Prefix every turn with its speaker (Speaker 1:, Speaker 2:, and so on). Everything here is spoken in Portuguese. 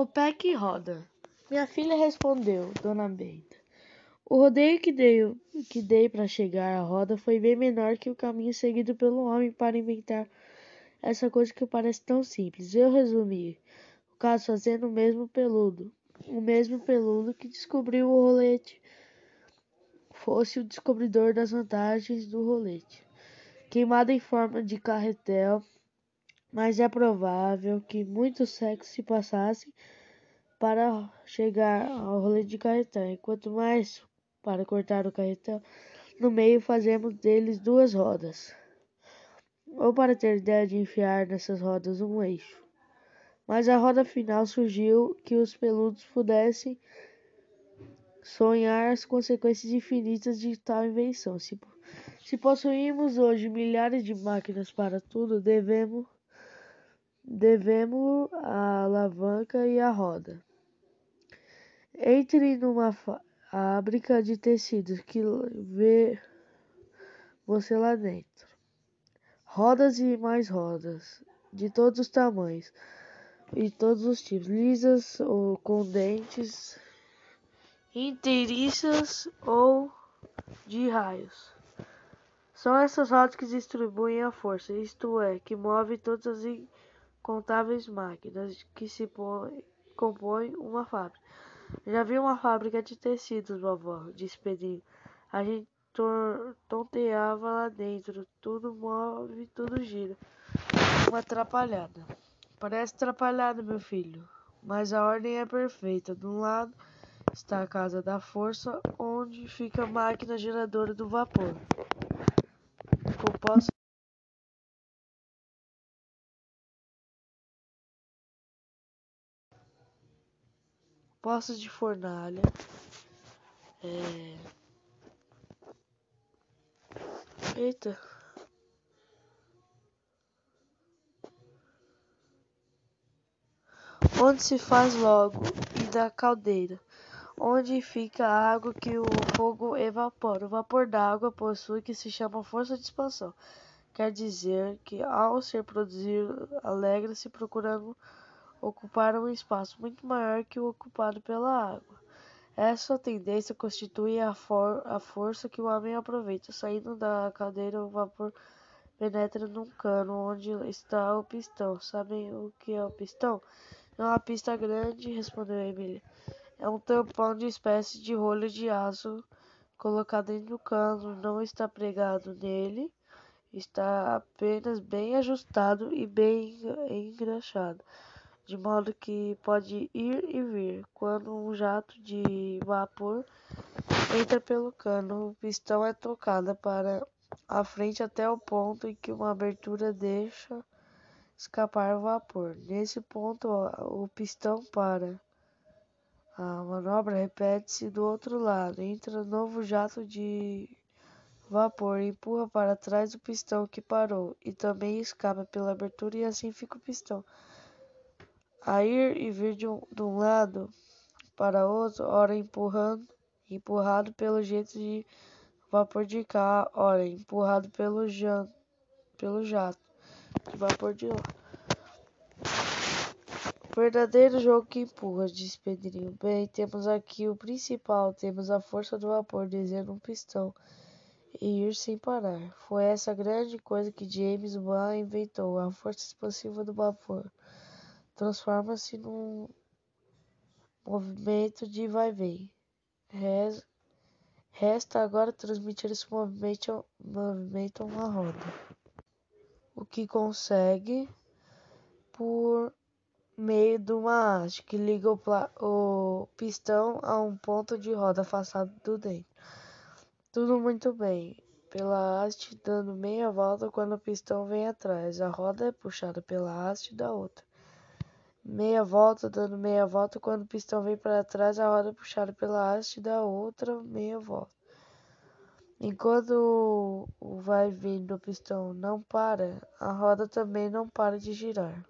Speaker 1: O pé que roda. Minha filha respondeu, Dona Benta. O rodeio que dei, que dei para chegar à roda foi bem menor que o caminho seguido pelo homem para inventar essa coisa que parece tão simples. Eu resumi o caso fazendo o mesmo peludo, o mesmo peludo que descobriu o rolete fosse o descobridor das vantagens do rolete. Queimado em forma de carretel, mas é provável que muitos séculos se passassem para chegar ao rolete de carretel. Enquanto mais para cortar o carretel, no meio fazemos deles duas rodas, ou para ter ideia de enfiar nessas rodas um eixo. Mas a roda final surgiu que os peludos pudessem sonhar as consequências infinitas de tal invenção. Se, se possuímos hoje milhares de máquinas para tudo, devemos, devemos a alavanca e a roda. Entre numa fábrica de tecidos que vê você lá dentro. Rodas e mais rodas, de todos os tamanhos e todos os tipos, lisas ou com dentes inteiriças ou de raios. São essas rodas que distribuem a força, isto é, que move todas as incontáveis máquinas que se compõem uma fábrica. Já vi uma fábrica de tecidos, vovó, disse Pedrinho. A gente tonteava lá dentro, tudo move, tudo gira. Uma atrapalhada. Parece atrapalhada, meu filho, mas a ordem é perfeita. De um lado está a casa da força, onde fica a máquina geradora do vapor. Composta postos de fornalha, é... Eita. Onde se faz logo e da caldeira onde fica a água que o fogo evapora. O vapor da água possui que se chama força de expansão. Quer dizer que ao ser produzido, alegra-se procurando ocupar um espaço muito maior que o ocupado pela água. Essa tendência constitui a, for a força que o homem aproveita. Saindo da cadeira, o vapor penetra num cano onde está o pistão. Sabem o que é o pistão? É uma pista grande, respondeu Emília. É um tampão de espécie de rolha de aço colocado dentro do cano, não está pregado nele, está apenas bem ajustado e bem engraxado, de modo que pode ir e vir. Quando um jato de vapor entra pelo cano, o pistão é tocado para a frente até o ponto em que uma abertura deixa escapar o vapor. Nesse ponto, o pistão para. A manobra repete-se do outro lado. Entra novo jato de vapor empurra para trás o pistão que parou e também escapa pela abertura e assim fica o pistão. A ir e vir de um, de um lado para outro, ora empurrando, empurrado pelo jeito de vapor de cá, ora empurrado pelo, pelo jato de vapor de lá. Verdadeiro jogo que empurra, disse Pedrinho. Bem, temos aqui o principal, temos a força do vapor descendo um pistão e ir sem parar. Foi essa grande coisa que James Watt inventou, a força expansiva do vapor. Transforma-se num movimento de vai vem. Resta agora transmitir esse movimento, movimento a uma roda. O que consegue por meio de uma haste que liga o, o, pistão a um ponto de roda afastado do dentro. Tudo muito bem. Pela haste dando meia volta quando o pistão vem atrás. A roda é puxada pela haste da outra. Meia volta dando meia volta quando o pistão vem para trás. A roda é puxada pela haste da outra meia volta. Enquanto o vai vindo do pistão não para, a roda também não para de girar.